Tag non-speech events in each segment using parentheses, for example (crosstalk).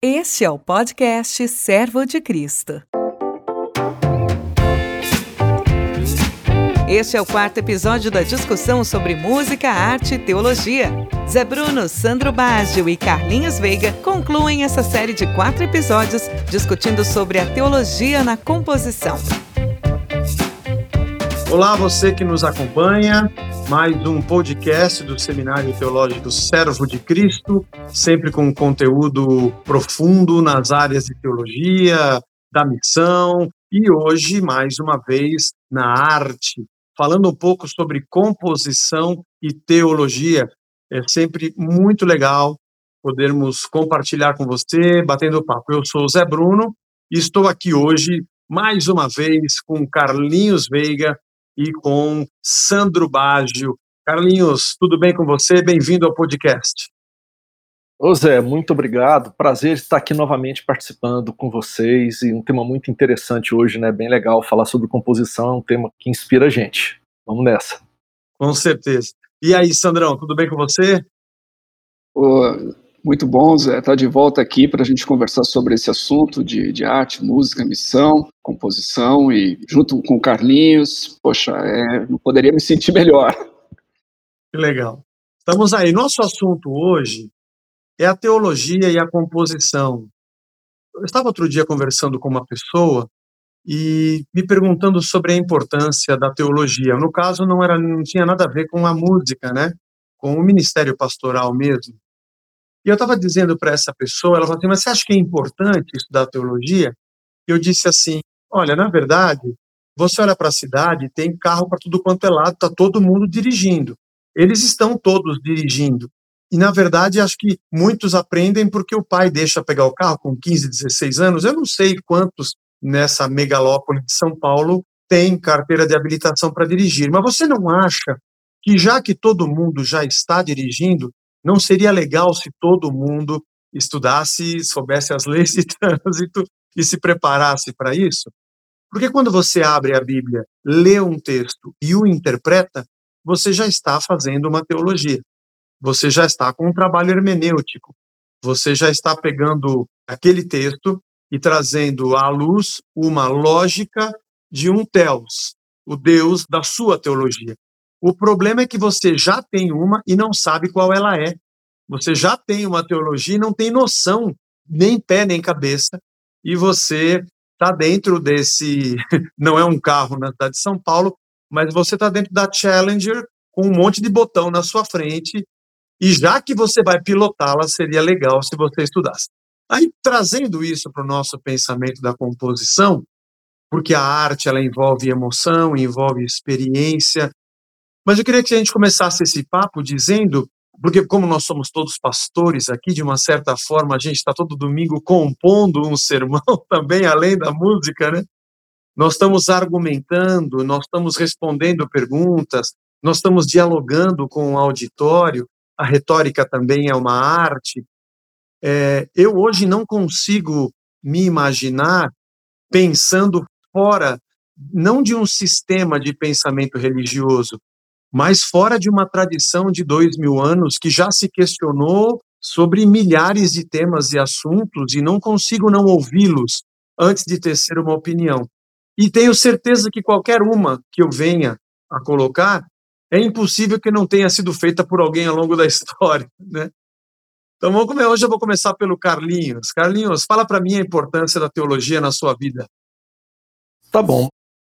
Este é o podcast Servo de Cristo. Este é o quarto episódio da discussão sobre música, arte e teologia. Zé Bruno, Sandro Baggio e Carlinhos Veiga concluem essa série de quatro episódios discutindo sobre a teologia na composição. Olá, você que nos acompanha mais um podcast do Seminário Teológico Servo de Cristo, sempre com conteúdo profundo nas áreas de teologia, da missão e hoje, mais uma vez, na arte, falando um pouco sobre composição e teologia. É sempre muito legal podermos compartilhar com você, batendo papo. Eu sou o Zé Bruno e estou aqui hoje, mais uma vez, com Carlinhos Veiga, e com Sandro Baggio. Carlinhos, tudo bem com você? Bem-vindo ao podcast. Ô Zé, muito obrigado. Prazer estar aqui novamente participando com vocês e um tema muito interessante hoje, né? Bem legal falar sobre composição, é um tema que inspira a gente. Vamos nessa. Com certeza. E aí, Sandrão, tudo bem com você? Ô, muito bom, Zé, estar tá de volta aqui para a gente conversar sobre esse assunto de, de arte, música, missão, composição e junto com o Carlinhos, poxa, é, não poderia me sentir melhor. Que legal. Estamos aí. Nosso assunto hoje é a teologia e a composição. Eu estava outro dia conversando com uma pessoa e me perguntando sobre a importância da teologia. No caso, não era, não tinha nada a ver com a música, né? Com o ministério pastoral mesmo. E eu estava dizendo para essa pessoa, ela falou assim, mas você acha que é importante estudar teologia? Eu disse assim, olha, na verdade, você olha para a cidade, tem carro para tudo quanto é lado, está todo mundo dirigindo. Eles estão todos dirigindo. E, na verdade, acho que muitos aprendem porque o pai deixa pegar o carro com 15, 16 anos. Eu não sei quantos nessa megalópole de São Paulo têm carteira de habilitação para dirigir, mas você não acha que, já que todo mundo já está dirigindo, não seria legal se todo mundo estudasse, soubesse as leis de (laughs) trânsito e se preparasse para isso? Porque quando você abre a Bíblia, lê um texto e o interpreta, você já está fazendo uma teologia. Você já está com um trabalho hermenêutico. Você já está pegando aquele texto e trazendo à luz uma lógica de um Deus, o Deus da sua teologia. O problema é que você já tem uma e não sabe qual ela é. Você já tem uma teologia e não tem noção, nem pé nem cabeça, e você está dentro desse. (laughs) Não é um carro na cidade de São Paulo, mas você está dentro da Challenger com um monte de botão na sua frente, e já que você vai pilotá-la, seria legal se você estudasse. Aí, trazendo isso para o nosso pensamento da composição, porque a arte ela envolve emoção, envolve experiência, mas eu queria que a gente começasse esse papo dizendo, porque como nós somos todos pastores aqui, de uma certa forma a gente está todo domingo compondo um (laughs) sermão também, além da música, né? Nós estamos argumentando, nós estamos respondendo perguntas, nós estamos dialogando com o auditório, a retórica também é uma arte. É, eu hoje não consigo me imaginar pensando fora, não de um sistema de pensamento religioso, mas fora de uma tradição de dois mil anos que já se questionou sobre milhares de temas e assuntos e não consigo não ouvi-los antes de tecer uma opinião. E tenho certeza que qualquer uma que eu venha a colocar é impossível que não tenha sido feita por alguém ao longo da (laughs) história, né? Então vamos comer. Hoje eu vou começar pelo Carlinhos. Carlinhos, fala para mim a importância da teologia na sua vida. Tá bom.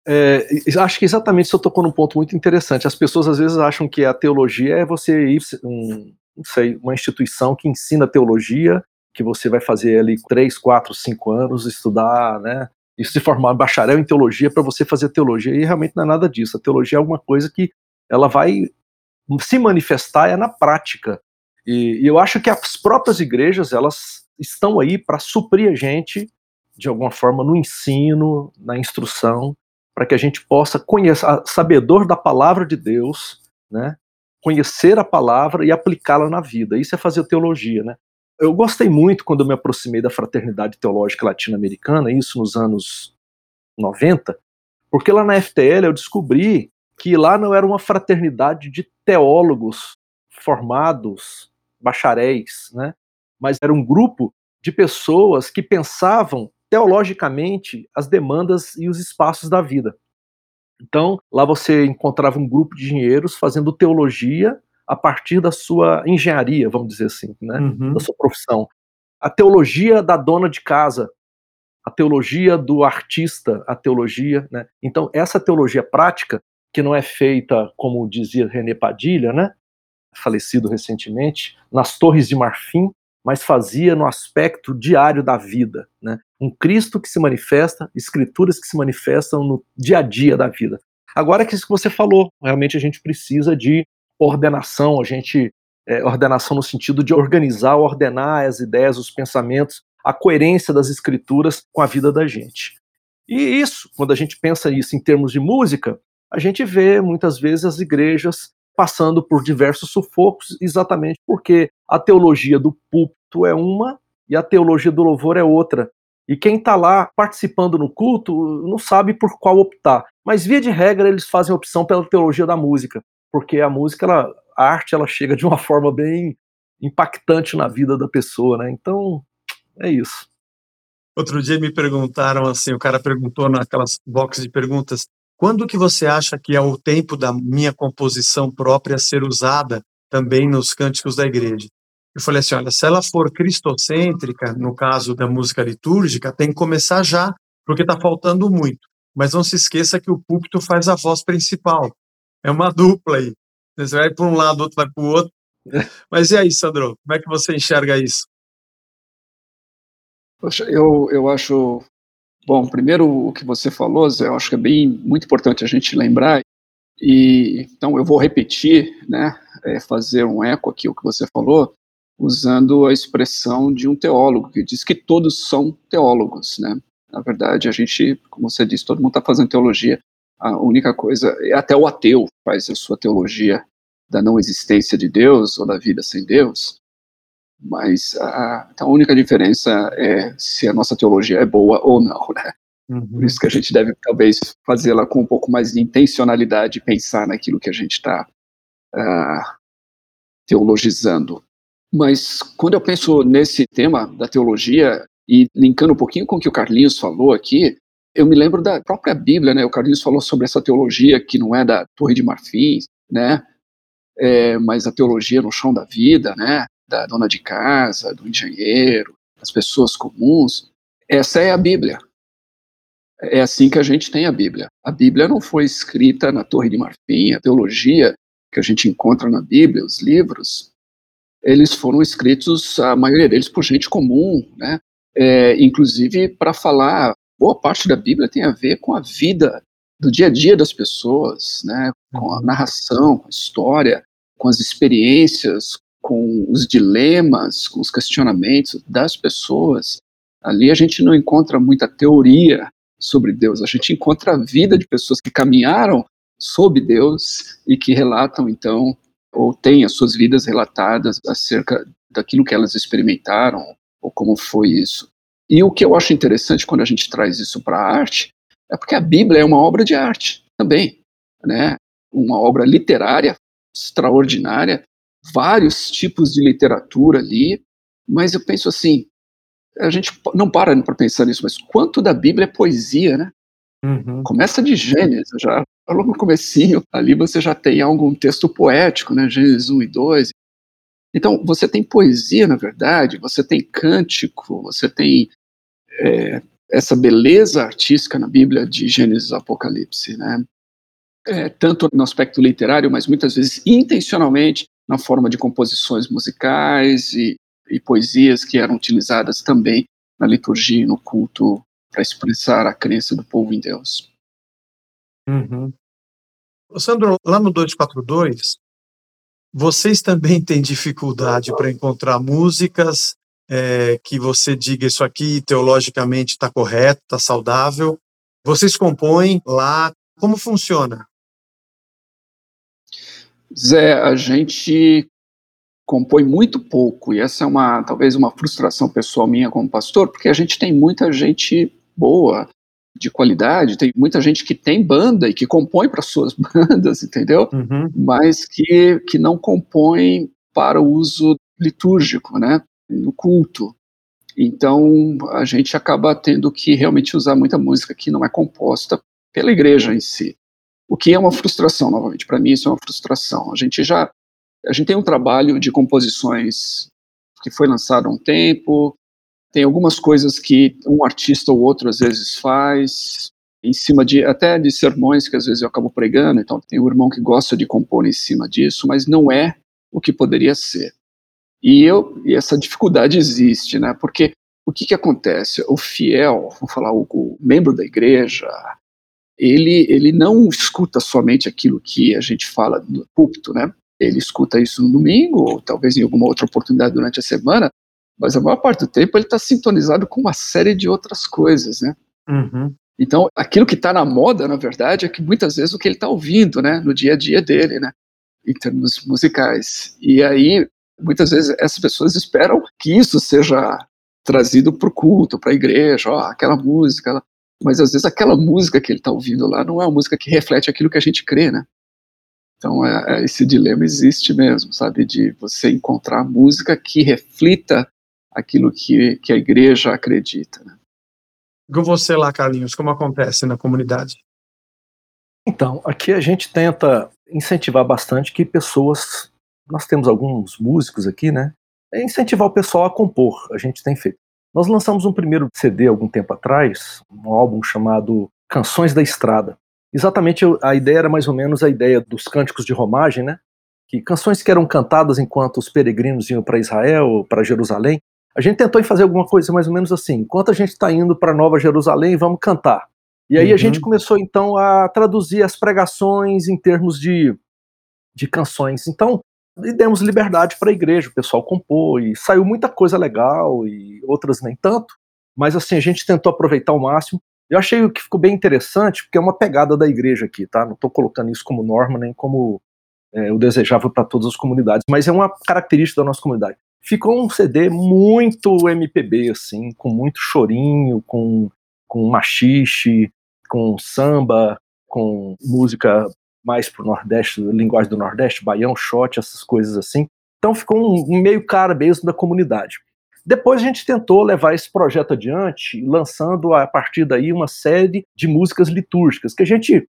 É, acho que exatamente você tocou num ponto muito interessante. As pessoas às vezes acham que a teologia é você ir, um, não sei, uma instituição que ensina teologia, que você vai fazer ali três, quatro, cinco anos, estudar, né? E se formar bacharel em teologia para você fazer teologia. E realmente não é nada disso. A teologia é alguma coisa que ela vai se manifestar é na prática. E, e eu acho que as próprias igrejas elas estão aí para suprir a gente de alguma forma no ensino, na instrução, para que a gente possa conhecer, sabedor da palavra de Deus, né? Conhecer a palavra e aplicá-la na vida. Isso é fazer teologia, né? Eu gostei muito quando eu me aproximei da fraternidade teológica latino-americana, isso nos anos 90, porque lá na FTL eu descobri que lá não era uma fraternidade de teólogos formados, bacharéis, né? Mas era um grupo de pessoas que pensavam teologicamente as demandas e os espaços da vida. Então, lá você encontrava um grupo de engenheiros fazendo teologia a partir da sua engenharia, vamos dizer assim, né? Uhum. da sua profissão. A teologia da dona de casa, a teologia do artista, a teologia, né? Então, essa teologia prática, que não é feita, como dizia René Padilha, né? falecido recentemente, nas Torres de Marfim, mas fazia no aspecto diário da vida, né? Um Cristo que se manifesta, escrituras que se manifestam no dia a dia da vida. Agora é que isso que você falou, realmente a gente precisa de ordenação, a gente é, ordenação no sentido de organizar, ordenar as ideias, os pensamentos, a coerência das escrituras com a vida da gente. E isso, quando a gente pensa isso em termos de música, a gente vê muitas vezes as igrejas passando por diversos sufocos, exatamente porque a teologia do púlpito é uma e a teologia do louvor é outra. E quem está lá participando no culto não sabe por qual optar. Mas, via de regra, eles fazem opção pela teologia da música, porque a música, ela, a arte, ela chega de uma (laughs) forma bem impactante na vida da pessoa, né? Então, é isso. Outro dia me perguntaram assim, o cara perguntou naquelas boxes de perguntas, quando que você acha que é o tempo da minha composição própria ser usada também nos cânticos da igreja? Eu falei assim, olha, se ela for cristocêntrica, no caso da música litúrgica, tem que começar já, porque está faltando muito. Mas não se esqueça que o púlpito faz a voz principal. É uma dupla aí. Você vai para um lado, outro vai para o outro. (laughs) Mas e aí, Sandro, como é que você enxerga isso? Poxa, eu, eu acho Bom, primeiro o que você falou, Zé, eu acho que é bem muito importante a gente lembrar. E então eu vou repetir, né, é, fazer um eco aqui o que você falou, usando a expressão de um teólogo que diz que todos são teólogos, né? Na verdade, a gente, como você disse, todo mundo está fazendo teologia. A única coisa, até o ateu faz a sua teologia da não existência de Deus ou da vida sem Deus. Mas a, então a única diferença é se a nossa teologia é boa ou não, né? Uhum. Por isso que a gente deve talvez fazê-la com um pouco mais de intencionalidade pensar naquilo que a gente está uh, ah, teologizando. Mas quando eu penso nesse tema da teologia e linkando um pouquinho com o que o Carlinhos falou aqui, eu me lembro da própria Bíblia, né? O Carlinhos falou sobre essa teologia que não é da Torre de Marfim, né? É, mas a teologia no chão da vida, né? Da dona de casa, do engenheiro, das pessoas comuns. Essa é a Bíblia. É assim que a gente tem a Bíblia. A Bíblia não foi escrita na Torre de Marfim, a teologia que a gente encontra na Bíblia, os livros, eles foram escritos, a maioria deles, por gente comum, né? É, inclusive para falar, boa parte da Bíblia tem a ver com a vida do dia a dia das pessoas, né? Com a uhum. narração, com a história, com as experiências, com os dilemas, com os questionamentos das pessoas, ali a gente não encontra muita teoria sobre Deus, a gente encontra a vida de pessoas que caminharam sob Deus e que relatam então ou têm as suas vidas relatadas acerca daquilo que elas experimentaram ou como foi isso. E o que eu acho interessante quando a gente traz isso para a arte é porque a Bíblia é uma obra de arte também, né? Uma obra literária extraordinária vários tipos de literatura ali, mas eu penso assim, a gente não para para pensar nisso, mas quanto da Bíblia é poesia, né? Uhum. Começa de Gênesis, já logo no comecinho, ali você já tem algum texto poético, né? Gênesis 1 e 2. Então, você tem poesia, na verdade, você tem cântico, você tem é, essa beleza artística na Bíblia de Gênesis e Apocalipse, né? É, tanto no aspecto literário, mas muitas vezes intencionalmente na forma de composições musicais e, e poesias que eram utilizadas também na liturgia e no culto para expressar a crença do povo em Deus. Uhum. Sandro, lá no 242, vocês também têm dificuldade para encontrar músicas é, que você diga isso aqui teologicamente está correto, está saudável. Vocês compõem lá, como funciona? Zé, a gente compõe muito pouco, e essa é uma talvez uma frustração pessoal minha como pastor, porque a gente tem muita gente boa, de qualidade, tem muita gente que tem banda e que compõe para suas (laughs) bandas, entendeu? Uhum. Mas que, que não compõe para o uso litúrgico, né? No culto. Então, a gente acaba tendo que realmente usar muita música que não é composta pela igreja em si. O que é uma frustração, novamente. Para mim, isso é uma frustração. A gente já a gente tem um trabalho de composições que foi lançado há um tempo, tem algumas coisas que um artista ou outro às vezes faz, em cima de até de sermões que às vezes eu acabo pregando, então tem um irmão que gosta de compor em cima disso, mas não é o que poderia ser. E eu e essa dificuldade existe, né? Porque o que que acontece? O fiel, vamos falar o, o membro da igreja, ele ele não escuta somente aquilo que a gente fala no púlpito, né? Ele escuta isso no domingo, ou talvez em alguma outra oportunidade durante a semana, mas a maior parte do tempo ele está sintonizado com uma série de outras coisas, né? Uhum. Então, aquilo que está na moda, na verdade, é que muitas vezes o que ele está ouvindo, né, no dia a dia dele, né, em termos musicais. E aí, muitas vezes, essas pessoas esperam que isso seja trazido para o culto, para a igreja, ó, aquela música. Mas às vezes aquela música que ele está ouvindo lá não é uma música que reflete aquilo que a gente crê, né? Então, é, é, esse dilema existe mesmo, sabe? De você encontrar música que reflita aquilo que, que a igreja acredita. Né? Com você lá, Carlinhos, como acontece na comunidade? Então, aqui a gente tenta incentivar bastante que pessoas. Nós temos alguns músicos aqui, né? É incentivar o pessoal a compor. A gente tem feito. Nós lançamos um primeiro CD algum tempo atrás, um álbum chamado Canções da Estrada. Exatamente a ideia era mais ou menos a ideia dos cânticos de romagem, né? Que canções que eram cantadas enquanto os peregrinos iam para Israel, para Jerusalém, a gente tentou fazer alguma coisa mais ou menos assim. Enquanto a gente está indo para Nova Jerusalém, vamos cantar. E aí uhum. a gente começou então a traduzir as pregações em termos de, de canções. Então, e demos liberdade para a igreja, o pessoal compôs, e saiu muita coisa legal e outras nem tanto. Mas assim, a gente tentou aproveitar ao máximo. Eu achei que ficou bem interessante, porque é uma pegada da igreja aqui, tá? Não estou colocando isso como norma, nem como é, o desejável para todas as comunidades, mas é uma característica da nossa comunidade ficou um CD muito MPB, assim, com muito chorinho, com, com machixe, com samba, com música mais pro Nordeste, linguagem do Nordeste, baião, shot, essas coisas assim. Então ficou um, meio cara mesmo da comunidade. Depois a gente tentou levar esse projeto adiante, lançando a partir daí uma série de músicas litúrgicas, que a gente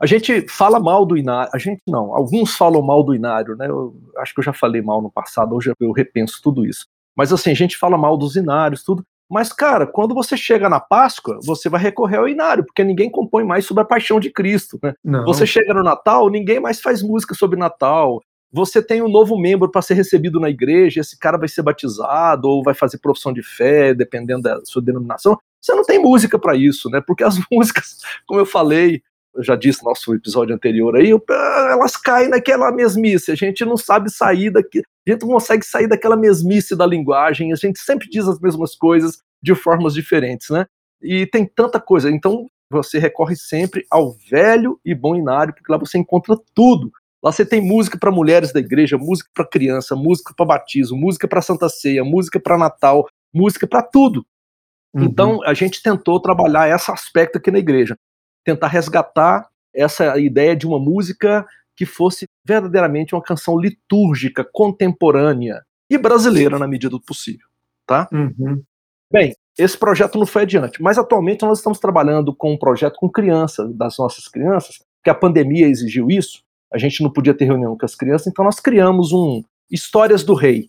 a gente fala mal do Inário, a gente não, alguns falam mal do Inário, né? Eu acho que eu já falei mal no passado, hoje eu repenso tudo isso. Mas assim, a gente fala mal dos Inários, tudo. Mas, cara, quando você chega na Páscoa, você vai recorrer ao Inário, porque ninguém compõe mais sobre a paixão de Cristo. Né? Você chega no Natal, ninguém mais faz música sobre Natal. Você tem um novo membro para ser recebido na igreja, esse cara vai ser batizado ou vai fazer profissão de fé, dependendo da sua denominação. Você não tem música para isso, né? Porque as (laughs) músicas, como eu falei, eu já disse no nosso episódio anterior aí, elas caem naquela mesmice, a gente não sabe sair daqui, a gente não consegue sair daquela mesmice da linguagem, a gente sempre diz as mesmas coisas de formas diferentes, né? E tem tanta coisa, então você recorre sempre ao velho e bom inário, porque lá você encontra tudo. Lá você tem música para mulheres da igreja, música para criança, música para batismo, música para Santa Ceia, música para Natal, música para tudo. Uhum. Então a gente tentou trabalhar esse aspecto aqui na igreja tentar resgatar essa ideia de uma música que fosse verdadeiramente uma canção litúrgica, contemporânea e brasileira na medida do possível, tá? Uhum. Bem, esse projeto não foi adiante, mas atualmente nós estamos trabalhando com um projeto com crianças, das nossas crianças, que a pandemia exigiu isso, a gente não podia ter reunião com as crianças, então nós criamos um Histórias do Rei,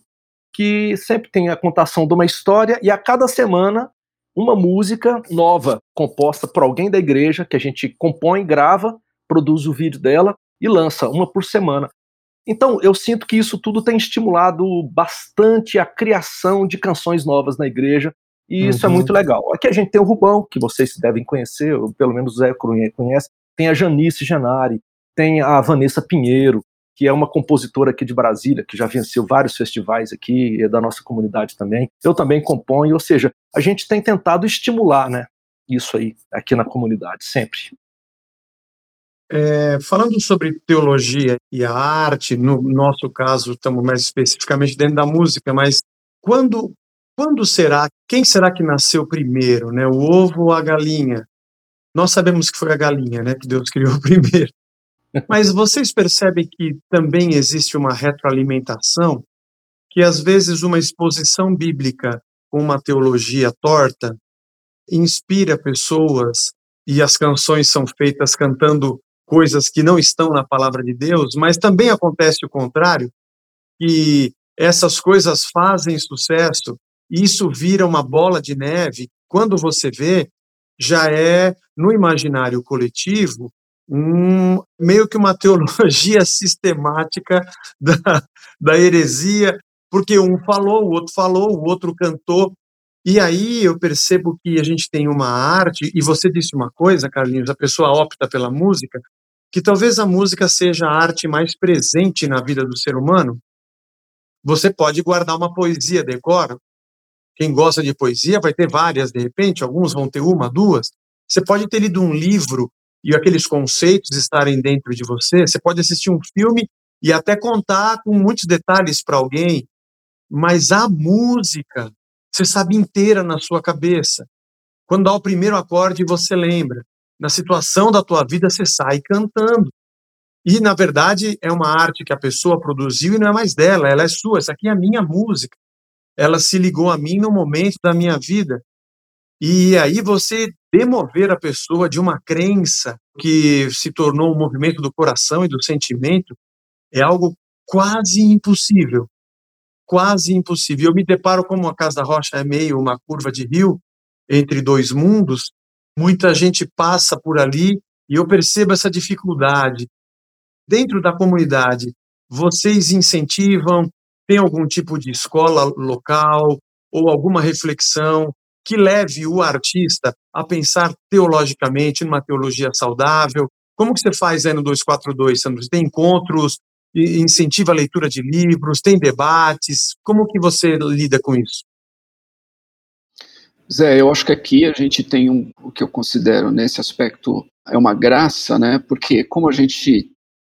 que sempre tem a contação de uma história e a cada semana uma música nova, composta por alguém da igreja, que a gente compõe, grava, produz o vídeo dela e lança, uma por semana. Então, eu sinto que isso tudo tem estimulado bastante a criação de canções novas na igreja, e isso é uhum. é muito legal. Aqui a gente tem o Rubão, que vocês devem conhecer, ou pelo menos o Zé conhece, tem a Janice Janari, tem a Vanessa Pinheiro, que é uma compositora aqui de Brasília, que já venceu vários festivais aqui, é da nossa comunidade também. Eu também componho, ou seja, a gente tem tentado estimular né, isso aí aqui na comunidade, sempre. É, falando sobre teologia e a arte, no nosso caso, estamos mais especificamente dentro da música, mas quando, quando será, quem será que nasceu primeiro, né, o ovo ou a galinha? Nós sabemos que foi a galinha, né, que Deus (laughs) criou primeiro. Mas vocês percebem que também existe uma retroalimentação? Que às vezes uma exposição bíblica com uma teologia torta inspira pessoas e as canções são feitas cantando coisas que não estão na palavra de Deus, mas também acontece o contrário, que essas coisas fazem sucesso e isso vira uma bola de neve. Quando você vê, já é no imaginário coletivo um, meio que uma teologia (laughs) sistemática da, da heresia, porque um falou, o outro falou, o outro cantou, e aí eu percebo que a gente tem uma arte, e você disse uma coisa, Carlinhos, a pessoa opta pela música, que talvez a música seja a arte mais presente na vida do ser humano. Você pode guardar uma poesia decora. Quem gosta de poesia vai ter várias, de repente, alguns vão ter uma, duas. Você pode ter lido um livro e aqueles conceitos estarem dentro de você. Você pode assistir um filme e até contar com muitos detalhes para alguém, mas a música você sabe inteira na sua cabeça. Quando dá o primeiro acorde, você lembra. Na situação da tua vida, você sai cantando. E, na verdade, é uma arte que a pessoa produziu e não é mais dela, ela é sua. Essa aqui é a minha música. Ela se ligou a mim no momento da minha vida. E aí você demover a pessoa de uma crença que se tornou um movimento do coração e do sentimento é algo quase impossível quase impossível. Eu me deparo como a Casa da Rocha é meio uma curva de rio entre dois mundos, muita gente passa por ali e eu percebo essa dificuldade. Dentro da comunidade, vocês incentivam, tem algum tipo de escola local ou alguma reflexão que leve o artista a pensar teologicamente numa teologia saudável? Como que você faz aí no 242, Sandro? Você tem encontros, incentiva a leitura de livros, tem debates, como que você lida com isso? Zé, eu acho que aqui a gente tem um, o que eu considero nesse aspecto é uma graça, né? Porque como a gente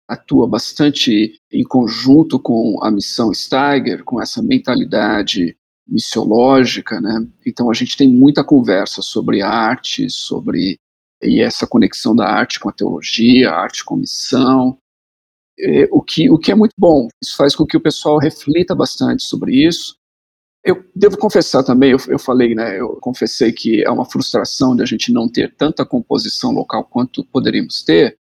atua bastante em conjunto com a missão Steiger, com essa mentalidade missiológica, né? Então a gente tem muita conversa sobre arte, sobre e essa conexão da arte com a teologia, a arte com missão, é, o, que, o que é muito bom. Isso faz com que o pessoal reflita bastante sobre isso. Eu devo confessar também, eu, eu falei, né, eu confessei que é uma frustração de a gente não ter tanta composição local quanto poderíamos ter.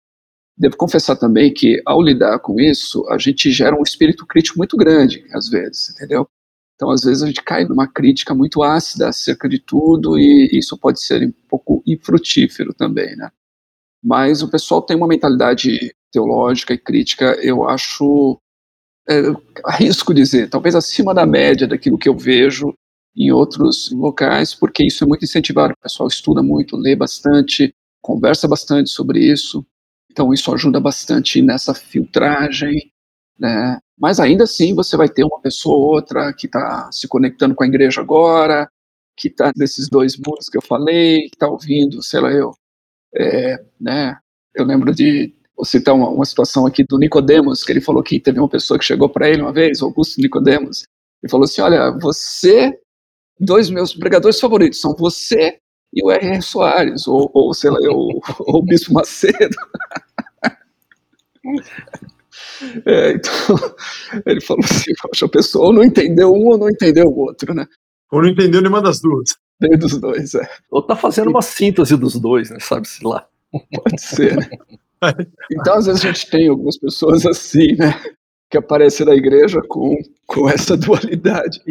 Devo confessar também que, ao lidar com isso, a gente gera um espírito crítico muito grande, às vezes, entendeu? Então, às vezes, a gente cai numa crítica muito ácida acerca de tudo e isso pode ser um pouco infrutífero também, né? Mas o pessoal tem uma mentalidade teológica e crítica, eu acho, é, arrisco dizer, talvez acima da média daquilo que eu vejo em outros locais, porque isso é muito incentivado. O pessoal estuda muito, lê bastante, conversa bastante sobre isso. Então isso ajuda bastante nessa filtragem, né? Mas ainda assim você vai ter uma pessoa ou outra que está se conectando com a igreja agora, que está nesses dois mundos que eu falei, que está ouvindo, sei lá eu, é, né? Eu lembro de citar uma, uma, situação aqui do Nicodemos, que ele falou que teve uma pessoa que chegou para ele uma vez, Augusto Nicodemos, e falou assim: Olha, você, dois meus pregadores favoritos são você e o R.R. Soares, ou, ou sei lá, ou, (laughs) ou o Bispo Macedo. (laughs) É, então, (laughs) ele falou assim: Poxa, a pessoa ou não entendeu um ou não entendeu o outro, né? Ou não entendeu nenhuma das duas. Nem dos dois, é. Ou tá fazendo uma síntese dos dois, né? Sabe-se lá. Pode ser, né? (laughs) Então, às vezes, a gente tem algumas pessoas assim, né? Que aparecem na igreja com, com essa dualidade.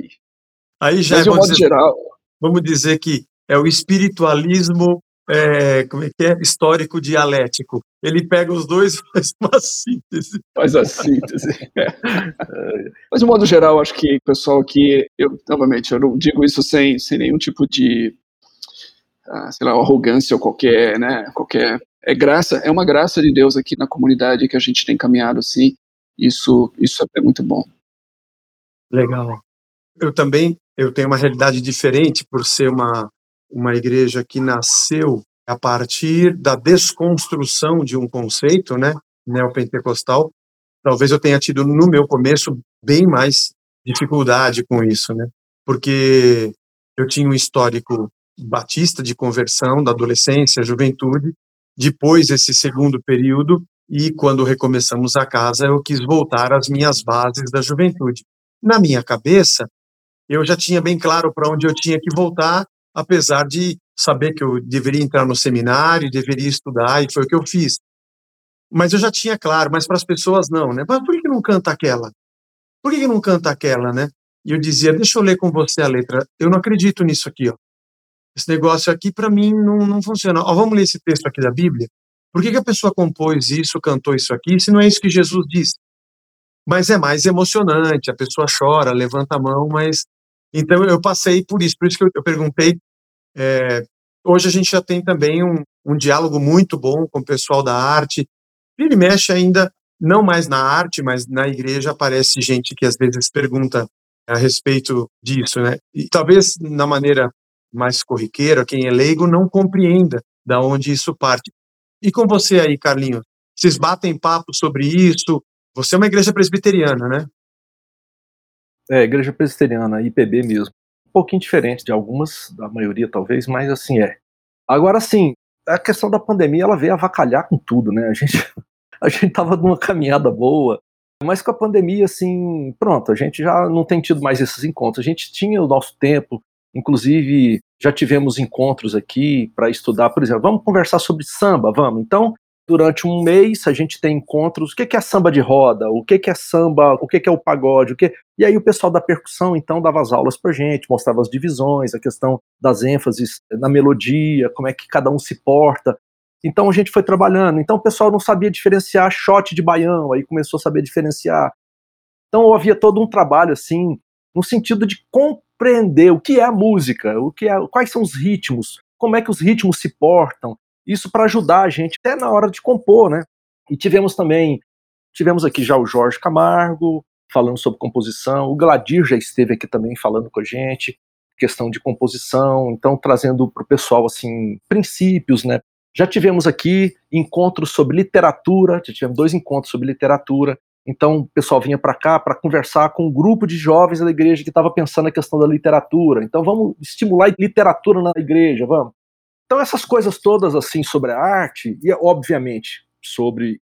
Aí já Mas, de um modo dizer, geral. Vamos dizer que é o espiritualismo é, como é que é? histórico dialético. Ele pega os dois e (laughs) faz uma síntese. Faz a síntese. (laughs) Mas, de modo geral, acho que o pessoal aqui, eu, novamente, eu não digo isso sem, sem nenhum tipo de, ah, sei lá, arrogância ou qualquer, né, qualquer é graça, é uma graça de Deus aqui na comunidade que a gente tem caminhado assim. Isso, isso é muito bom. Legal. Eu também, eu tenho uma realidade diferente por ser uma uma igreja que nasceu a partir da desconstrução de um conceito, né, neopentecostal. Talvez eu tenha tido no meu começo bem mais dificuldade com isso, né? Porque eu tinha um histórico batista de conversão da adolescência, juventude, depois desse segundo período, e quando recomeçamos a casa, eu quis voltar às minhas bases da juventude. Na minha cabeça, eu já tinha bem claro para onde eu tinha que voltar, apesar de saber que eu deveria entrar no seminário, deveria estudar, e foi o que eu fiz. Mas eu já tinha claro, mas para as pessoas não, né? Mas por que não canta aquela? Por que não canta aquela, né? E eu dizia, deixa eu ler com você a letra. Eu não acredito nisso aqui, ó. Esse negócio aqui, para mim, não, não funciona. Ó, vamos ler esse texto aqui da Bíblia? Por que, que a pessoa compôs isso, cantou isso aqui, se não é isso que Jesus disse? Mas é mais emocionante, a pessoa chora, levanta a mão, mas. Então eu passei por isso, por isso que eu, eu perguntei. É, hoje a gente já tem também um, um diálogo muito bom com o pessoal da arte. Ele mexe ainda, não mais na arte, mas na igreja aparece gente que às vezes pergunta a respeito disso, né? E talvez na maneira mais corriqueira, quem é leigo não compreenda da onde isso parte. E com você aí, Carlinhos? Vocês batem papo sobre isso? Você é uma igreja presbiteriana, né? É, igreja presbiteriana, IPB mesmo. Pouquinho diferente de algumas, da maioria talvez, mas assim é. Agora sim, a questão da pandemia, ela veio avacalhar com tudo, né? A gente, (laughs) a gente tava numa caminhada boa, mas com a pandemia, assim, pronto, a gente já não tem tido mais esses encontros. A gente tinha o nosso tempo, inclusive já tivemos encontros aqui para estudar, por exemplo, vamos conversar sobre samba, vamos. Então, durante um mês a gente tem encontros, o que é samba de roda, o que é samba, o que é o pagode, o que e aí o pessoal da percussão então dava as aulas para gente, mostrava as divisões, a questão das ênfases na melodia, como é que cada um se porta. Então a gente foi trabalhando. Então o pessoal não sabia diferenciar shot de baião, aí começou a saber diferenciar. Então havia todo um trabalho assim, no sentido de compreender o que é a música, o que é, quais são os ritmos, como é que os ritmos se portam. Isso para ajudar a gente até na hora de compor, né? E tivemos também, tivemos aqui já o Jorge Camargo falando sobre composição, o Gladir já esteve aqui também falando com a gente, questão de composição, então trazendo para o pessoal assim princípios, né? Já tivemos aqui encontros sobre literatura, já tivemos dois encontros sobre literatura. Então o pessoal vinha para cá para conversar com um grupo de jovens da igreja que estava pensando na questão da literatura. Então vamos estimular literatura na igreja, vamos. Então essas coisas todas assim sobre a arte e obviamente sobre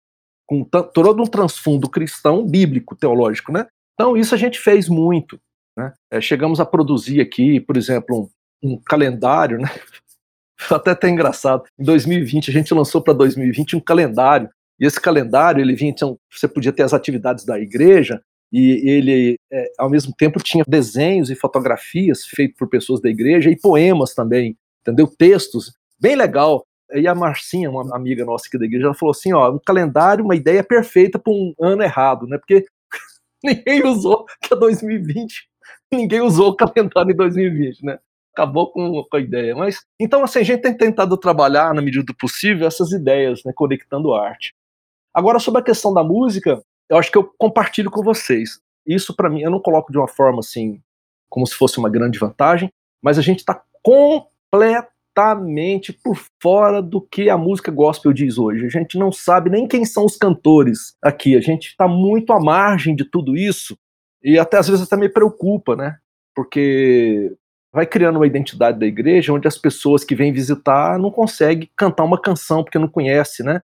com todo um transfundo cristão, bíblico, teológico, né? Então isso a gente fez muito. Né? É, chegamos a produzir aqui, por exemplo, um, um calendário, né? (laughs) até até engraçado. Em 2020, a gente lançou para 2020 um calendário. E esse calendário, ele vinha, então, você podia ter as atividades da igreja, e ele, é, ao mesmo tempo, tinha desenhos e fotografias feitos por pessoas da igreja e poemas também, entendeu? Textos, bem legal. E a Marcinha, uma amiga nossa aqui da igreja, ela falou assim: ó, um calendário, uma ideia perfeita para um ano errado, né? Porque (laughs) ninguém usou, que é 2020, ninguém usou o calendário em 2020, né? acabou com, com, a ideia. Mas então assim, a gente tem tentado trabalhar na medida do possível essas ideias, né, conectando arte. Agora sobre a questão da música, eu acho que eu compartilho com vocês. Isso para mim eu não coloco de uma forma assim como se fosse uma grande vantagem, mas a gente está completamente por fora do que a música gospel diz hoje. A gente não sabe nem quem são os cantores aqui. A gente está muito à margem de tudo isso e até às vezes até me preocupa, né? Porque vai criando uma identidade da igreja onde as pessoas que vêm visitar não conseguem cantar uma canção porque não conhece, né?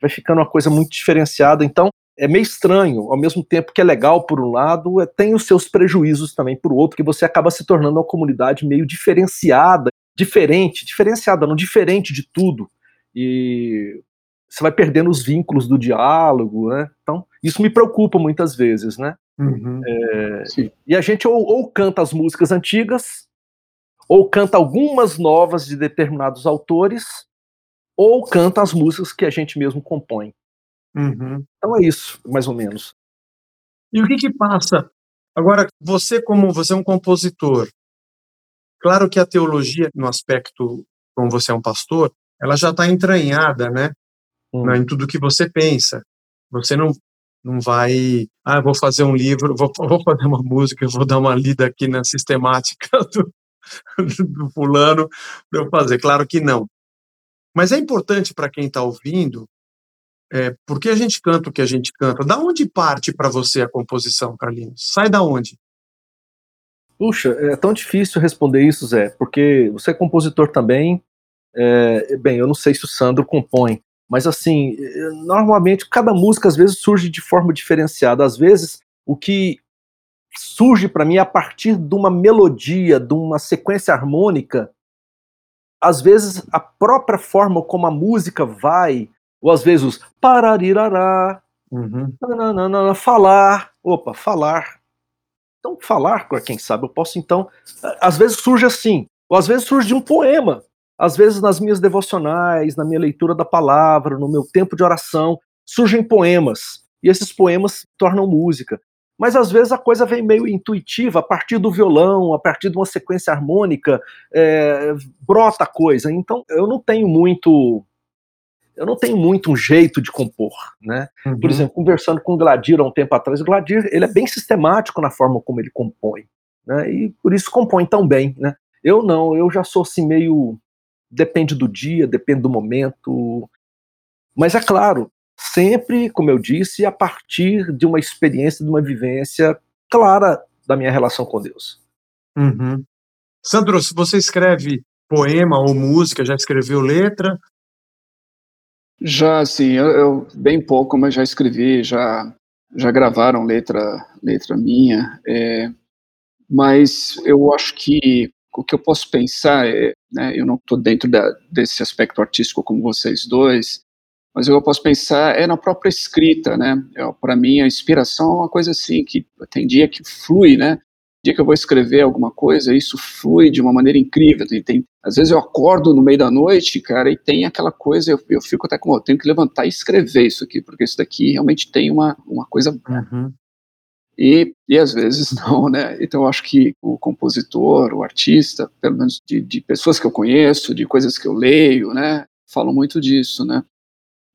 Vai ficando uma coisa muito diferenciada. Então, é meio estranho, ao mesmo tempo que é legal por um lado, é, tem os seus prejuízos também por outro, que você acaba se tornando uma comunidade meio diferenciada, diferente, diferenciada, não diferente de tudo. E você vai perdendo os vínculos do diálogo, né? Então, isso me preocupa muitas vezes, né? Uhum. É, e a gente ou, ou, canta as músicas antigas, ou canta algumas novas de determinados autores, ou canta as músicas que a gente mesmo compõe. Uhum. Então é isso, mais ou menos. E o que que passa? Agora, você como você é um compositor, claro que a teologia, no aspecto como você é um pastor, ela já está entranhada, né, hum. em tudo que você pensa. Você não não vai, ah, vou fazer um livro, vou, (laughs) vou fazer uma música, vou dar uma lida aqui na sistemática (laughs) do, do fulano para eu fazer. Claro que não. Mas é importante para quem está ouvindo, é, porque a gente canta o que a gente canta. Da onde parte para você a composição, Carlinhos? Sai da onde? Puxa, é tão difícil responder isso, Zé, porque você é compositor também. É, bem, eu não sei se o Sandro compõe, mas assim, normalmente cada música às vezes surge de forma diferenciada. Às vezes o que surge para mim a partir de uma melodia, de uma sequência harmônica. Às vezes a própria forma como a música vai, ou às vezes os pararirará, uhum. nananana, falar, opa, falar. Então, falar, quem sabe, eu posso então. Às vezes surge assim, ou às vezes surge um poema. Às vezes nas minhas devocionais, na minha leitura da palavra, no meu tempo de oração, surgem poemas. E esses poemas tornam música. Mas às vezes a coisa vem meio intuitiva, a partir do violão, a partir de uma sequência harmônica, é, brota a coisa. Então eu não tenho muito eu não tenho muito um jeito de compor, né? Uhum. Por exemplo, conversando com o Gladir há um tempo atrás, o Gladir ele é bem sistemático na forma como ele compõe, né? E por isso compõe tão bem, né? Eu não, eu já sou assim meio depende do dia, depende do momento. Mas é claro, sempre, como eu disse, a partir de uma experiência, de uma vivência clara da minha relação com Deus. Uhum. Sandro, se você escreve poema ou música, já escreveu letra? Já, sim, eu, eu, bem pouco, mas já escrevi, já já gravaram letra letra minha, é, mas eu acho que o que eu posso pensar é, né, eu não estou dentro da, desse aspecto artístico como vocês dois, mas eu posso pensar é na própria escrita, né? Para mim a inspiração é uma coisa assim que tem dia que flui, né? Dia que eu vou escrever alguma coisa, isso flui de uma maneira incrível. Tem, tem, às vezes eu acordo no meio da noite, cara, e tem aquela coisa, eu, eu fico até como, eu tenho que levantar e escrever isso aqui, porque isso daqui realmente tem uma, uma coisa. Uhum. E, e às vezes (laughs) não, né? Então eu acho que o compositor, o artista, pelo menos de, de pessoas que eu conheço, de coisas que eu leio, né? Falam muito disso, né?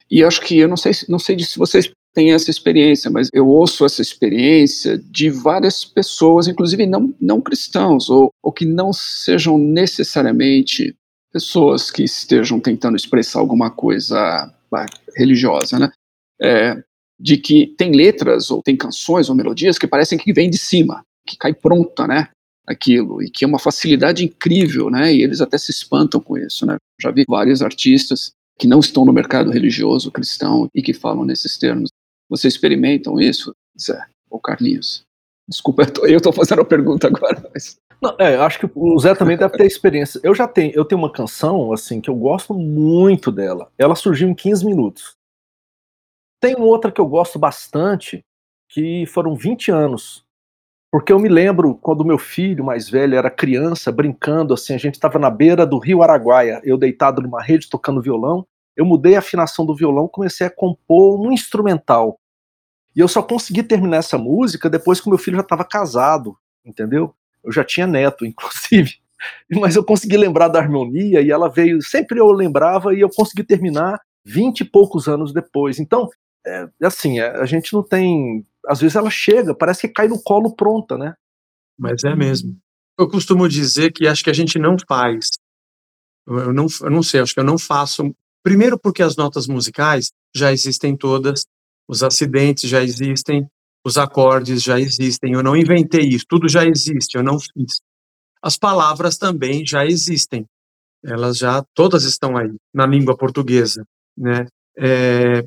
E acho que eu não sei, não sei se vocês têm essa experiência, mas eu ouço essa experiência de várias pessoas, inclusive não, não cristãos, ou, ou que não sejam necessariamente pessoas que estejam tentando expressar alguma coisa religiosa, né? É, de que tem letras ou tem canções ou melodias que parecem que vêm de cima, que cai pronta, né? Aquilo e que é uma facilidade incrível, né? E eles até se espantam com isso, né? Já vi vários artistas que não estão no mercado religioso cristão e que falam nesses termos. Vocês experimentam isso, Zé ou Carlinhos? Desculpa, eu estou fazendo a pergunta agora. Mas... Não, é, acho que o Zé também deve ter experiência. Eu já tenho, eu tenho uma canção assim que eu gosto muito dela. Ela surgiu em 15 minutos. Tem outra que eu gosto bastante, que foram 20 anos. Porque eu me lembro quando meu filho mais velho era criança, brincando assim, a gente estava na beira do rio Araguaia, eu deitado numa rede tocando violão, eu mudei a afinação do violão, comecei a compor um instrumental. E eu só consegui terminar essa música depois que meu filho já estava casado, entendeu? Eu já tinha neto, (laughs) inclusive. Mas eu consegui lembrar da harmonia e ela veio, sempre eu lembrava e eu consegui terminar vinte e poucos anos depois. Então, é, assim, é, a gente não tem às vezes ela chega, parece que cai no colo pronta, né? Mas é mesmo. Eu costumo dizer que acho que a gente não faz. Eu não, eu não sei, acho que eu não faço. Primeiro, porque as notas musicais já existem todas, os acidentes já existem, os acordes já existem. Eu não inventei isso, tudo já existe, eu não fiz. As palavras também já existem, elas já todas estão aí na língua portuguesa, né? É,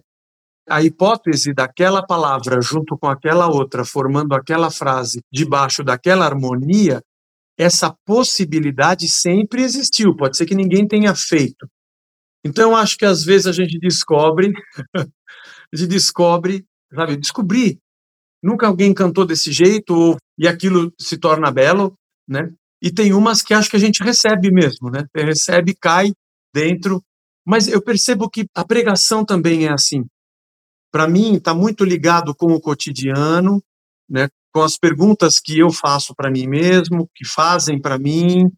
a hipótese daquela palavra junto com aquela outra, formando aquela frase debaixo daquela harmonia, essa possibilidade sempre existiu. Pode ser que ninguém tenha feito. Então, acho que às vezes a gente descobre, (laughs) a gente descobre, sabe, descobrir. Nunca alguém cantou desse jeito e aquilo se torna belo, né? E tem umas que acho que a gente recebe mesmo, né? Recebe, cai dentro. Mas eu percebo que a pregação também é assim para mim, está muito ligado com o cotidiano, né, com as perguntas que eu faço para mim mesmo, que fazem para mim,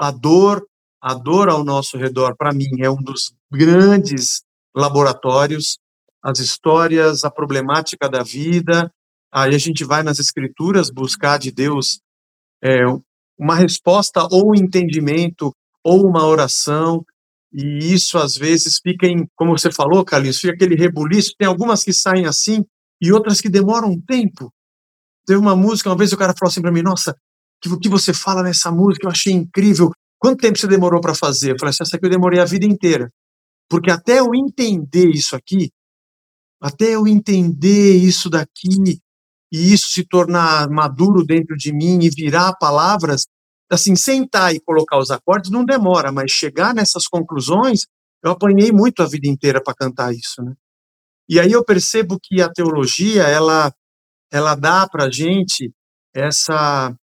a dor, a dor ao nosso redor, para mim, é um dos grandes laboratórios, as histórias, a problemática da vida, aí a gente vai nas escrituras buscar de Deus é, uma resposta ou um entendimento ou uma oração, e isso às vezes fica em, como você falou, Carlinhos, fica aquele rebuliço. Tem algumas que saem assim e outras que demoram um tempo. Teve uma música, uma vez o cara falou assim para mim: Nossa, o que você fala nessa música eu achei incrível. Quanto tempo você demorou para fazer? Eu falei assim: Essa aqui eu demorei a vida inteira. Porque até eu entender isso aqui, até eu entender isso daqui, e isso se tornar maduro dentro de mim e virar palavras, assim, sentar e colocar os acordes não demora, mas chegar nessas conclusões, eu apanhei muito a vida inteira para cantar isso, né? E aí eu percebo que a teologia, ela, ela dá para a gente essa,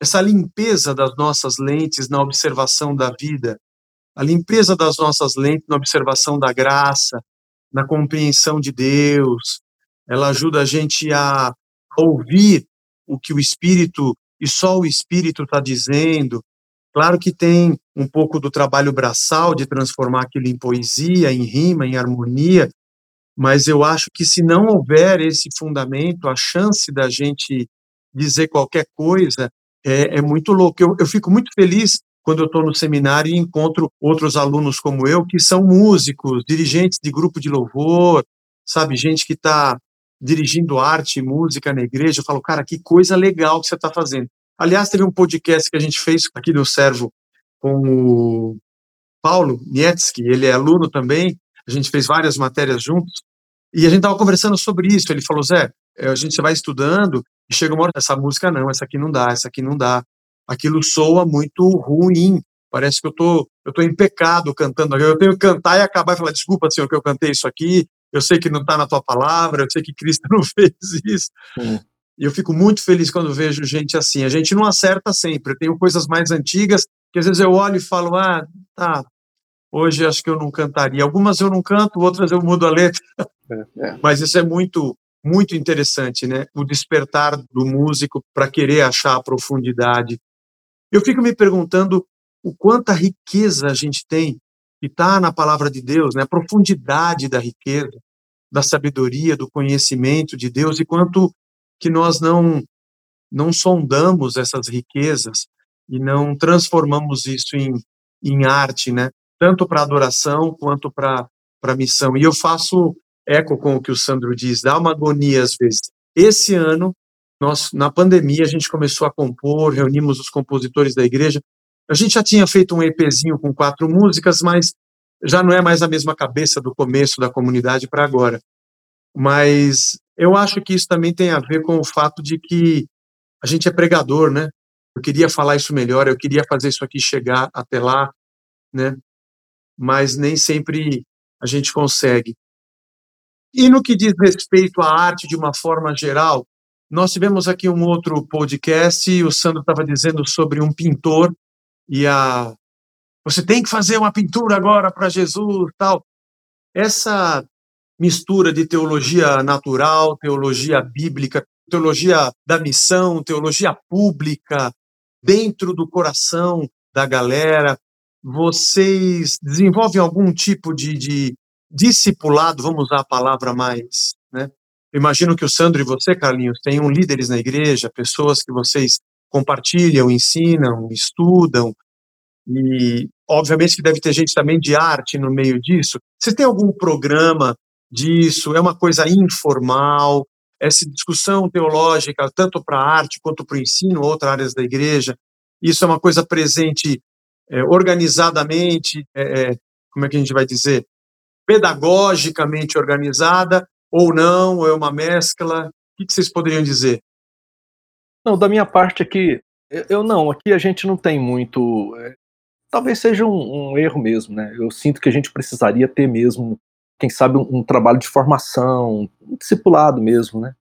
essa limpeza das nossas lentes na observação da vida, a limpeza das nossas lentes na observação da graça, na compreensão de Deus, ela ajuda a gente a ouvir o que o Espírito e só o Espírito está dizendo. Claro que tem um pouco do trabalho braçal de transformar aquilo em poesia, em rima, em harmonia, mas eu acho que se não houver esse fundamento, a chance da gente dizer qualquer coisa é, é muito louco. Eu, eu fico muito feliz quando eu estou no seminário e encontro outros alunos como eu, que são músicos, dirigentes de grupo de louvor, sabe, gente que está dirigindo arte e música na igreja. Eu falo, cara, que coisa legal que você está fazendo. Aliás, teve um podcast que a gente fez aqui no Servo com o Paulo Nietzsche, ele é aluno também, a gente fez várias matérias juntos, e a gente estava conversando sobre isso. Ele falou: Zé, a gente vai estudando e chega uma hora, essa música não, essa aqui não dá, essa aqui não dá. Aquilo soa muito ruim. Parece que eu tô, eu tô em pecado cantando. Eu tenho que cantar e acabar e falar: desculpa, senhor, que eu cantei isso aqui. Eu sei que não está na tua palavra, eu sei que Cristo (laughs) não fez isso. Hum. E eu fico muito feliz quando vejo gente assim. A gente não acerta sempre. Eu tenho coisas mais antigas que às vezes eu olho e falo: ah, tá, hoje acho que eu não cantaria. Algumas eu não canto, outras eu mudo a letra. É, é. Mas isso é muito, muito interessante, né? O despertar do músico para querer achar a profundidade. Eu fico me perguntando o quanta riqueza a gente tem que está na palavra de Deus, né? A profundidade da riqueza, da sabedoria, do conhecimento de Deus e quanto que nós não não sondamos essas riquezas e não transformamos isso em, em arte, né? tanto para adoração quanto para para missão. E eu faço eco com o que o Sandro diz, dá uma agonia às vezes. Esse ano, nós na pandemia a gente começou a compor, reunimos os compositores da igreja. A gente já tinha feito um EPzinho com quatro músicas, mas já não é mais a mesma cabeça do começo da comunidade para agora. Mas eu acho que isso também tem a ver com o fato de que a gente é pregador, né? Eu queria falar isso melhor, eu queria fazer isso aqui chegar até lá, né? mas nem sempre a gente consegue. E no que diz respeito à arte de uma forma geral, nós tivemos aqui um outro podcast e o Sandro estava dizendo sobre um pintor e a você tem que fazer uma pintura agora para Jesus, tal. Essa mistura de teologia natural, teologia bíblica, teologia da missão, teologia pública, dentro do coração da galera, vocês desenvolvem algum tipo de, de discipulado, vamos usar a palavra mais, né? Imagino que o Sandro e você, Carlinhos, tenham líderes na igreja, pessoas que vocês compartilham, ensinam, estudam, e obviamente que deve ter gente também de arte no meio disso. Você tem algum programa disso? É uma coisa informal? Essa discussão teológica, tanto para a arte quanto para o ensino, outras áreas da igreja, isso é uma coisa presente é, organizadamente, é, como é que a gente vai dizer, pedagogicamente organizada, ou não, ou é uma mescla? O que vocês poderiam dizer? Não, da minha parte aqui, eu não, aqui a gente não tem muito. É, talvez seja um, um, erro mesmo, né? Eu sinto que a gente precisaria ter mesmo, quem sabe, um, um trabalho de formação, um discipulado mesmo, né?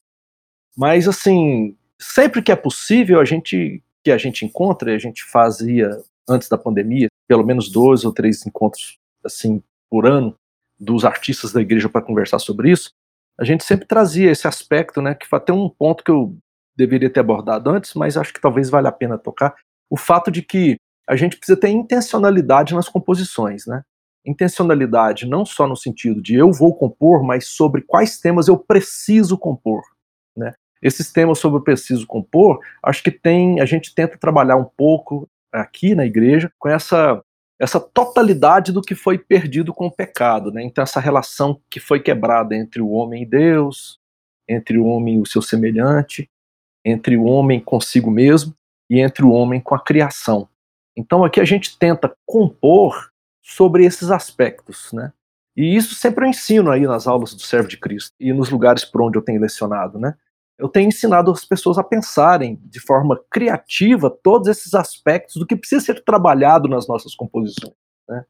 Mas assim, sempre que é possível, a gente que a gente encontra, a gente fazia antes da pandemia, pelo menos dois ou três encontros assim por ano dos artistas da igreja para conversar sobre isso, a gente sempre trazia esse aspecto, né, que até um ponto que eu deveria ter abordado antes, mas acho que talvez valha a pena tocar, o fato de que a gente precisa ter intencionalidade nas composições, né? Intencionalidade não só no sentido de eu vou compor, mas sobre quais temas eu preciso compor, né? Esses temas sobre eu preciso compor, acho que tem, a gente tenta trabalhar um pouco aqui na igreja com essa essa totalidade do que foi perdido com o pecado, né? Então essa relação que foi quebrada entre o homem e Deus, entre o homem e o seu semelhante, entre o homem consigo mesmo e entre o homem com a criação. Então aqui a gente tenta compor sobre esses aspectos, né? E isso sempre eu ensino aí nas aulas do Servo de Cristo e nos lugares por onde eu tenho lecionado, né? Eu tenho ensinado as pessoas a pensarem de forma criativa todos esses aspectos do que precisa ser trabalhado nas nossas composições. Né?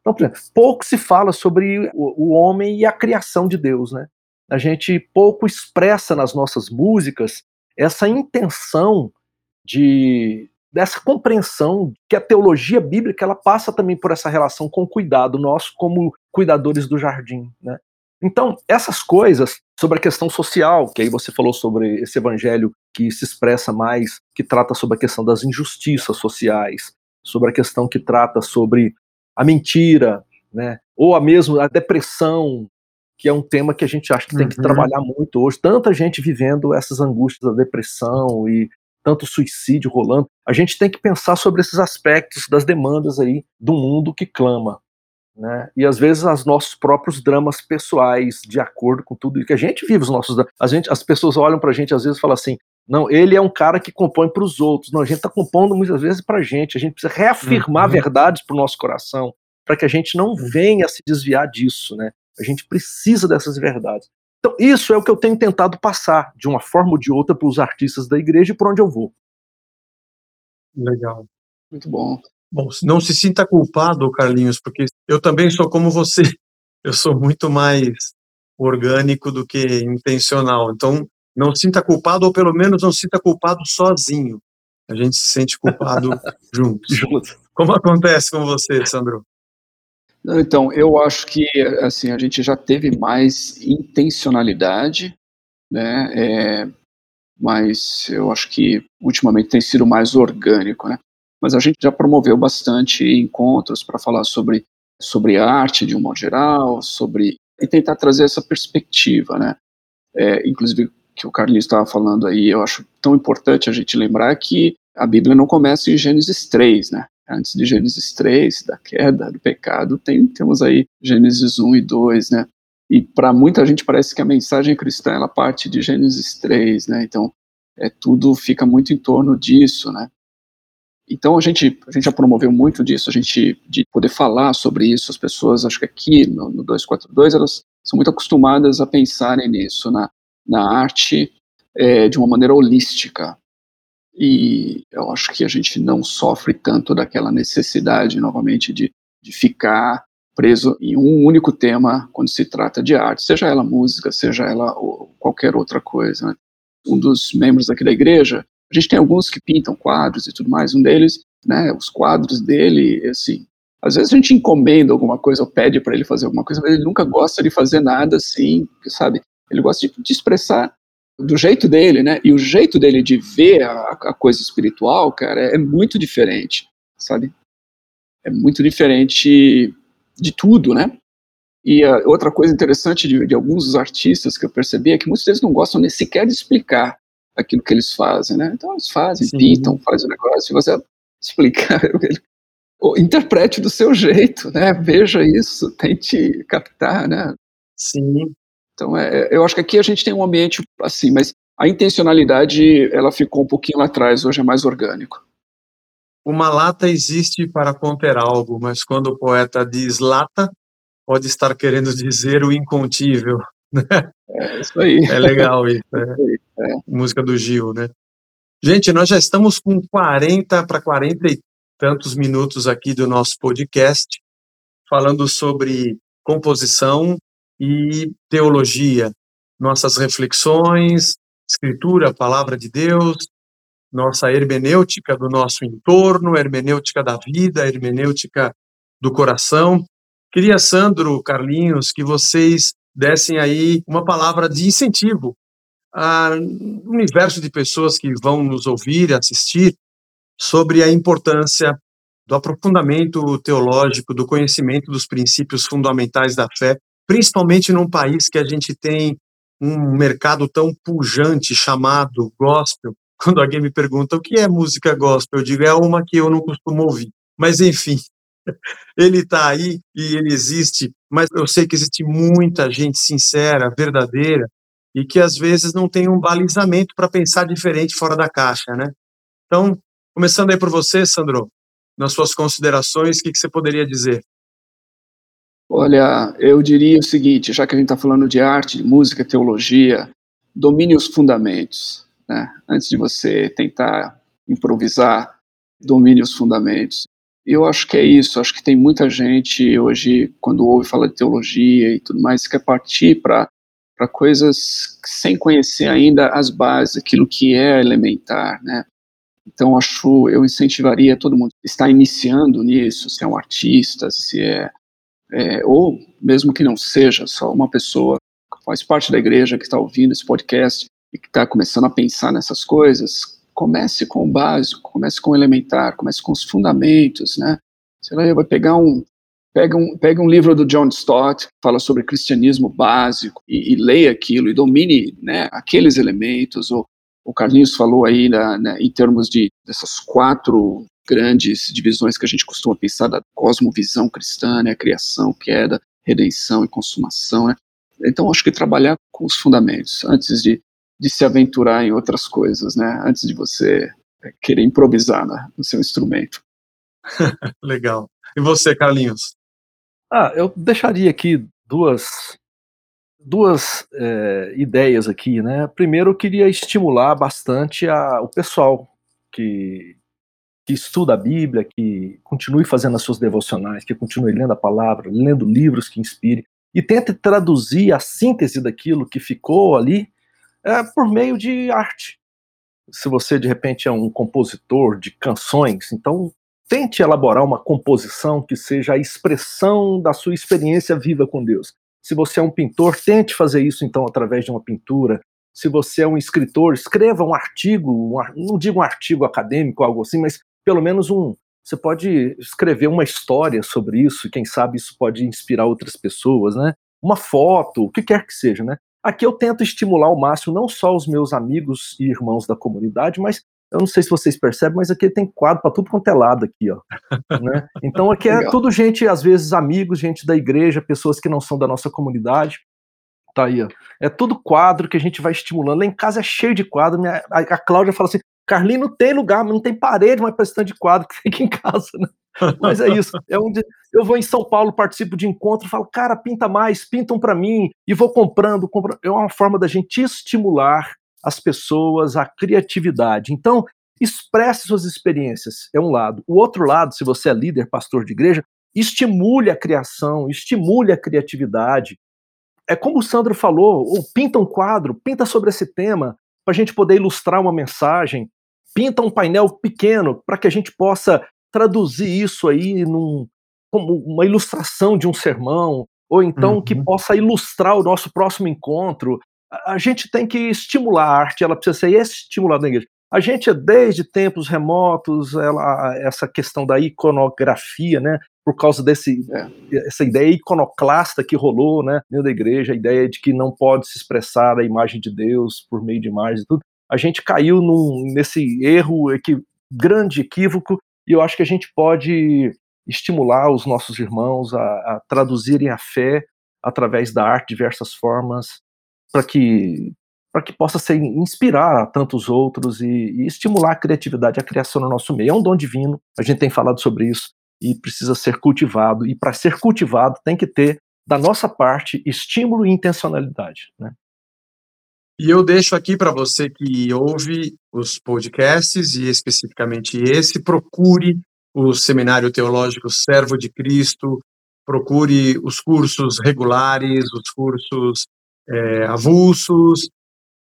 Então, por exemplo, pouco se fala sobre o, o homem e a criação de Deus. Né? A gente pouco expressa nas nossas músicas essa intenção de dessa compreensão que a teologia bíblica ela passa também por essa relação com o cuidado nosso como cuidadores do jardim, né? Então, essas coisas sobre a questão social, que aí você falou sobre esse evangelho que se expressa mais, que trata sobre a questão das injustiças sociais, sobre a questão que trata sobre a mentira, né? Ou a mesmo a depressão, que é um tema que a gente acha que tem que uhum. trabalhar muito hoje. Tanta gente vivendo essas angústias da depressão e tanto suicídio rolando. A gente tem que pensar sobre esses aspectos das demandas aí do mundo que clama. Né? E às vezes os nossos próprios dramas pessoais, de acordo com tudo que a gente vive, os nossos a gente, as pessoas olham para a gente às vezes e falam assim, não, ele é um cara que compõe para os outros. Não, a gente está compondo muitas vezes para a gente. A gente precisa reafirmar uhum. verdades para o nosso coração, para que a gente não venha a se desviar disso, né? A gente precisa dessas verdades. Então, isso é o que eu tenho tentado passar, de uma forma ou de outra, para os artistas da igreja e por onde eu vou. Legal. Muito bom. Bom, não se sinta culpado, Carlinhos, porque eu também sou como você. (laughs) Eu sou muito mais orgânico do que intencional. Então, não sinta culpado, ou pelo menos não sinta culpado sozinho. A gente se sente culpado (laughs) juntos. Juntos. Como acontece com você, Sandro? Então, eu acho que assim a gente já teve mais intencionalidade, né? É, mas eu acho que ultimamente tem sido mais orgânico, né? Mas a gente já promoveu bastante encontros para falar sobre sobre arte de um modo geral, sobre e tentar trazer essa perspectiva, né? É, inclusive que o Carlinhos estava falando aí, eu acho tão importante a gente lembrar que a Bíblia não começa em Gênesis 3, né? antes de Gênesis 3, da queda, do pecado, tem, temos aí Gênesis 1 e 2, né? E para muita gente parece que a mensagem cristã ela parte de Gênesis 3, né? Então, é, tudo fica muito em torno disso, né? Então a gente, a gente já promoveu muito disso, a gente de poder falar sobre isso, as pessoas, acho que aqui no, no 242, elas são muito acostumadas a pensarem nisso, na, na arte é, de uma maneira holística, e eu acho que a gente não sofre tanto daquela necessidade, novamente, de, de ficar preso em um único tema quando se trata de arte, seja ela música, seja ela qualquer outra coisa. Né? Um dos membros aqui da igreja, a gente tem alguns que pintam quadros e tudo mais, um deles, né, os quadros dele, assim, às vezes a gente encomenda alguma coisa ou pede para ele fazer alguma coisa, mas ele nunca gosta de fazer nada assim, sabe? Ele gosta de, de expressar do jeito dele, né? E o jeito dele de ver a, a coisa espiritual, cara, é, é muito diferente, sabe? É muito diferente de tudo, né? E outra coisa interessante de, de, alguns artistas que eu percebi é que muitos deles não gostam nem sequer de explicar aquilo que eles fazem, né? Então eles fazem, Sim. pintam, fazem o negócio, se você (laughs) explicar, (laughs) interprete do seu jeito, né? Veja isso, tente captar, né? Sim. Então, é, eu acho que aqui a gente tem um ambiente assim, mas a intencionalidade ela ficou um pouquinho lá atrás, hoje é mais orgânico. Uma lata existe para conter algo, mas quando o poeta diz lata, pode estar querendo dizer o incontível. (laughs) Né? É isso aí. É legal isso. É. É. Música do Gil, né? Gente, nós já estamos com 40 para 40 e tantos minutos aqui do nosso podcast, falando sobre composição, e teologia, nossas reflexões, escritura, palavra de Deus, nossa hermenêutica do nosso entorno, hermenêutica da vida, hermenêutica do coração. Queria, Sandro, Carlinhos, que vocês dessem aí uma palavra de incentivo ao universo de pessoas que vão nos ouvir, assistir, sobre a importância do aprofundamento teológico, do conhecimento dos princípios fundamentais da fé principalmente num país que a gente tem um mercado tão pujante chamado gospel. Quando alguém me pergunta o que é música gospel, eu digo é uma que eu não costumo ouvir. Mas enfim, ele está aí e ele existe, mas eu sei que existe muita gente sincera, verdadeira, e que às vezes não tem um balizamento para pensar diferente fora da caixa, né? Então, começando aí por você, Sandro, nas suas considerações, o que, que você poderia dizer? Olha, eu diria o seguinte, já que a gente está falando de arte, de música, teologia, domine os fundamentos, né? Antes de você tentar improvisar, domine os fundamentos. Eu acho que é isso. Acho que tem muita gente hoje, quando ouve falar de teologia e tudo mais, quer partir para coisas sem conhecer ainda as bases, aquilo que é elementar, né? Então acho, eu incentivaria todo mundo que está iniciando nisso, se é um artista, se é, é ou mesmo que não seja só uma pessoa que faz parte da igreja que está ouvindo esse podcast e que está começando a pensar nessas coisas, comece com o básico, comece com o elementar, comece com os fundamentos, né? Você vai pegar um, pega um, pega um livro do John Stott, que fala sobre cristianismo básico, e, e leia aquilo, e domine né, aqueles elementos. O, o Carlinhos falou aí né, em termos de dessas quatro grandes divisões que a gente costuma pensar da cosmovisão cristã, né, criação, queda, redenção e consumação. Né? Então, acho que trabalhar com os fundamentos, antes de, de se aventurar em outras coisas, né? antes de você querer improvisar né, no seu instrumento. (laughs) Legal. E você, Carlinhos? Ah, eu deixaria aqui duas, duas é, ideias aqui, né? Primeiro, eu queria estimular bastante a, o pessoal que, que estuda a Bíblia, que continue fazendo as suas devocionais, que continue lendo a palavra, lendo livros que inspire, e tente traduzir a síntese daquilo que ficou ali é, por meio de arte. Se você, de repente, é um compositor de canções, então tente elaborar uma composição que seja a expressão da sua experiência viva com Deus. Se você é um pintor, tente fazer isso então através de uma pintura. Se você é um escritor, escreva um artigo, um, não digo um artigo acadêmico, algo assim, mas pelo menos um. Você pode escrever uma história sobre isso, quem sabe isso pode inspirar outras pessoas, né? Uma foto, o que quer que seja, né? Aqui eu tento estimular ao máximo não só os meus amigos e irmãos da comunidade, mas eu não sei se vocês percebem, mas aqui tem quadro para tudo quanto é lado aqui, ó. (laughs) né? Então aqui é tudo gente, às vezes amigos, gente da igreja, pessoas que não são da nossa comunidade. Tá aí, ó. É tudo quadro que a gente vai estimulando. Lá em casa é cheio de quadro. Minha, a, a Cláudia fala assim: Carlinho não tem lugar, não tem parede mais para de quadro que fica em casa, né? Mas é isso. É onde eu vou em São Paulo, participo de encontro, falo, cara, pinta mais, pintam para mim, e vou comprando, comprando. É uma forma da gente estimular as pessoas a criatividade. Então, expresse suas experiências, é um lado. O outro lado, se você é líder, pastor de igreja, estimule a criação, estimule a criatividade. É como o Sandro falou, ou pinta um quadro, pinta sobre esse tema, para a gente poder ilustrar uma mensagem, pinta um painel pequeno para que a gente possa traduzir isso aí num, como uma ilustração de um sermão, ou então uhum. que possa ilustrar o nosso próximo encontro a gente tem que estimular a arte, ela precisa ser estimulada na igreja. A gente, desde tempos remotos, ela, essa questão da iconografia, né, por causa desse é. essa ideia iconoclasta que rolou, né, dentro da igreja, a ideia de que não pode se expressar a imagem de Deus por meio de imagens e tudo. A gente caiu num, nesse erro, equi, grande equívoco, e eu acho que a gente pode estimular os nossos irmãos a, a traduzirem a fé através da arte de diversas formas, para que para que possa ser inspirar tantos outros e, e, estimular a criatividade, a criação no nosso meio. É um dom divino, a gente tem falado sobre isso e precisa ser cultivado. E para ser cultivado tem que ter da nossa parte estímulo e intencionalidade, né? E eu deixo aqui para você que ouve os podcasts e especificamente esse, procure o Seminário Teológico Servo de Cristo, procure os cursos regulares, os cursos é, avulsos.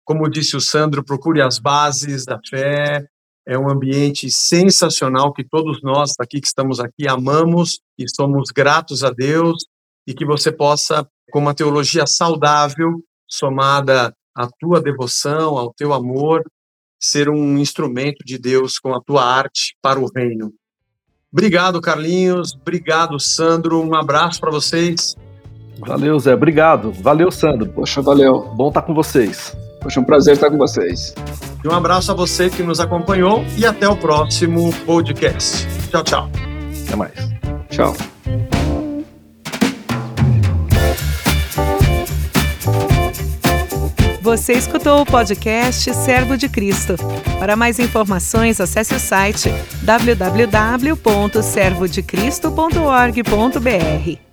Como disse o Sandro, procure as bases da fé. É um ambiente sensacional que todos nós aqui que estamos aqui amamos e somos gratos a Deus e que você possa, com uma teologia saudável, somada à tua devoção, ao teu amor, ser um instrumento de Deus com a tua arte para o reino. Obrigado, Carlinhos. Obrigado, Sandro. Um abraço para vocês. Valeu, Zé. Obrigado. Valeu, Sandro. Poxa, valeu. Bom estar com vocês. Poxa, um prazer estar com vocês. E um abraço a você que nos acompanhou e até o próximo podcast. Tchau, tchau. Até mais. Tchau. Você escutou o podcast Servo de Cristo. Para mais informações, acesse o site www.servodecristo.org.br.